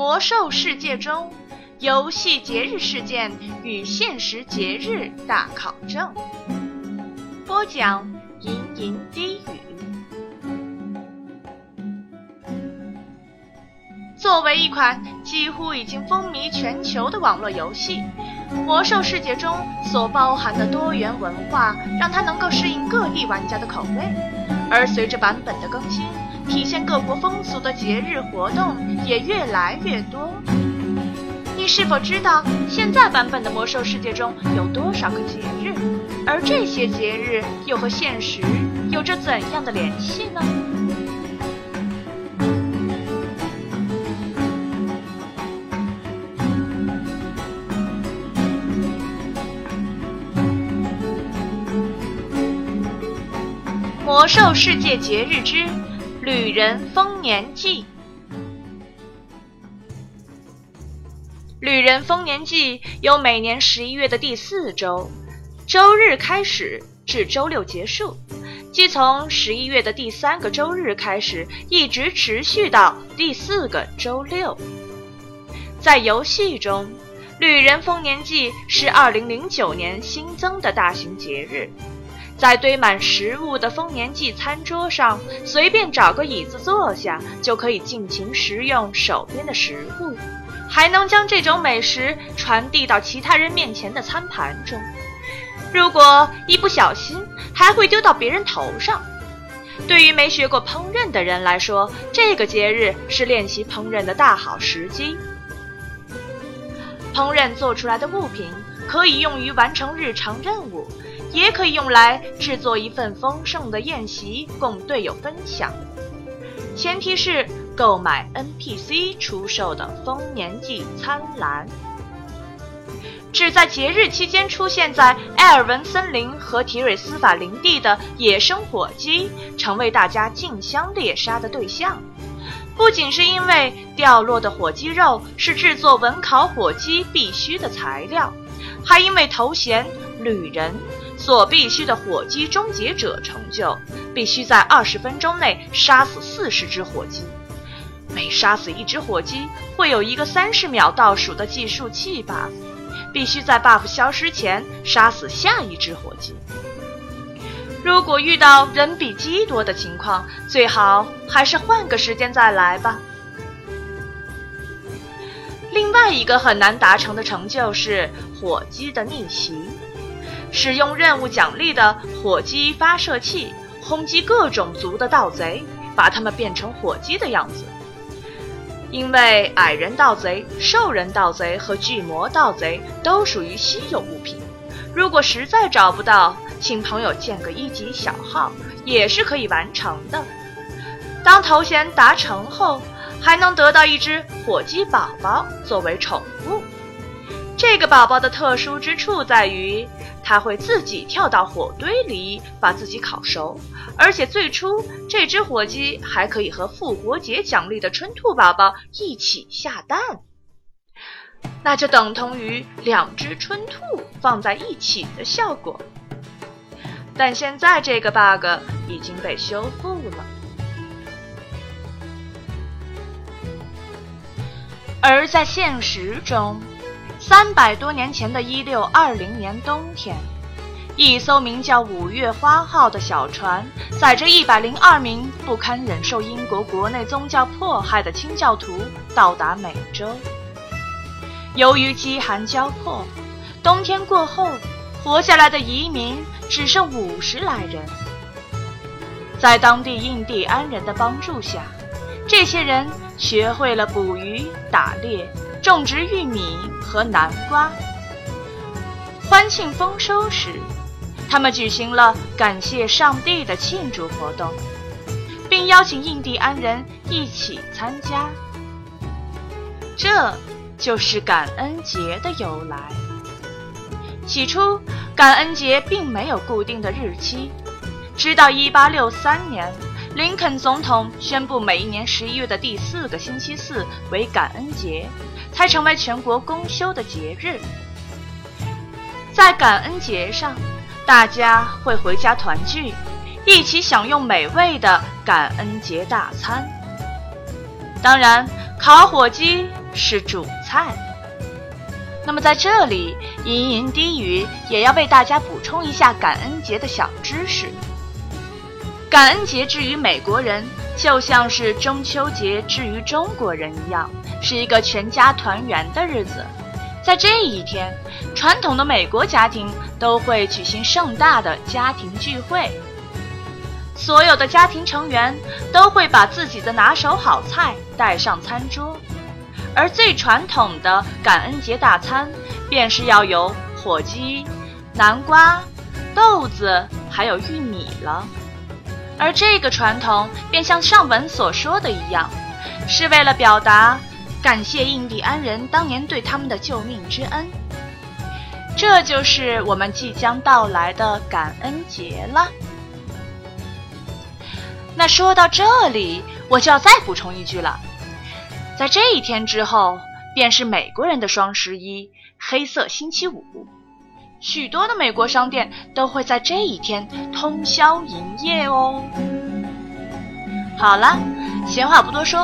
魔兽世界中游戏节日事件与现实节日大考证。播讲：吟吟低语。作为一款几乎已经风靡全球的网络游戏，《魔兽世界》中所包含的多元文化，让它能够适应各地玩家的口味。而随着版本的更新，体现各国风俗的节日活动也越来越多。你是否知道现在版本的《魔兽世界》中有多少个节日？而这些节日又和现实有着怎样的联系呢？《魔兽世界节日之旅人丰年祭》。旅人丰年祭由每年十一月的第四周周日开始至周六结束，即从十一月的第三个周日开始，一直持续到第四个周六。在游戏中，旅人丰年祭是二零零九年新增的大型节日。在堆满食物的丰年祭餐桌上，随便找个椅子坐下，就可以尽情食用手边的食物，还能将这种美食传递到其他人面前的餐盘中。如果一不小心，还会丢到别人头上。对于没学过烹饪的人来说，这个节日是练习烹饪的大好时机。烹饪做出来的物品可以用于完成日常任务。也可以用来制作一份丰盛的宴席供队友分享，前提是购买 NPC 出售的丰年祭餐篮。只在节日期间出现在埃尔文森林和提瑞斯法林地的野生火鸡，成为大家竞相猎杀的对象。不仅是因为掉落的火鸡肉是制作文烤火鸡必须的材料，还因为头衔旅人。所必须的火鸡终结者成就，必须在二十分钟内杀死四十只火鸡。每杀死一只火鸡，会有一个三十秒倒数的计数器 buff，必须在 buff 消失前杀死下一只火鸡。如果遇到人比鸡多的情况，最好还是换个时间再来吧。另外一个很难达成的成就是火鸡的逆袭。使用任务奖励的火鸡发射器轰击各种族的盗贼，把他们变成火鸡的样子。因为矮人盗贼、兽人盗贼和巨魔盗贼都属于稀有物品，如果实在找不到，请朋友建个一级小号也是可以完成的。当头衔达成后，还能得到一只火鸡宝宝作为宠物。这个宝宝的特殊之处在于。它会自己跳到火堆里，把自己烤熟。而且最初这只火鸡还可以和复活节奖励的春兔宝宝一起下蛋，那就等同于两只春兔放在一起的效果。但现在这个 bug 已经被修复了。而在现实中。三百多年前的一六二零年冬天，一艘名叫“五月花号”的小船，载着一百零二名不堪忍受英国国内宗教迫害的清教徒到达美洲。由于饥寒交迫，冬天过后，活下来的移民只剩五十来人。在当地印第安人的帮助下，这些人学会了捕鱼、打猎。种植玉米和南瓜。欢庆丰收时，他们举行了感谢上帝的庆祝活动，并邀请印第安人一起参加。这就是感恩节的由来。起初，感恩节并没有固定的日期，直到1863年，林肯总统宣布每一年十一月的第四个星期四为感恩节。才成为全国公休的节日。在感恩节上，大家会回家团聚，一起享用美味的感恩节大餐。当然，烤火鸡是主菜。那么在这里，吟吟低语也要为大家补充一下感恩节的小知识。感恩节至于美国人，就像是中秋节至于中国人一样，是一个全家团圆的日子。在这一天，传统的美国家庭都会举行盛大的家庭聚会，所有的家庭成员都会把自己的拿手好菜带上餐桌。而最传统的感恩节大餐，便是要有火鸡、南瓜、豆子，还有玉米了。而这个传统，便像上文所说的一样，是为了表达感谢印第安人当年对他们的救命之恩。这就是我们即将到来的感恩节了。那说到这里，我就要再补充一句了。在这一天之后，便是美国人的双十一——黑色星期五。许多的美国商店都会在这一天通宵营业哦。好了，闲话不多说，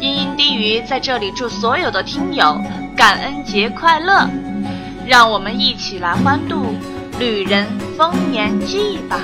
嘤嘤低语在这里祝所有的听友感恩节快乐！让我们一起来欢度旅人丰年祭吧。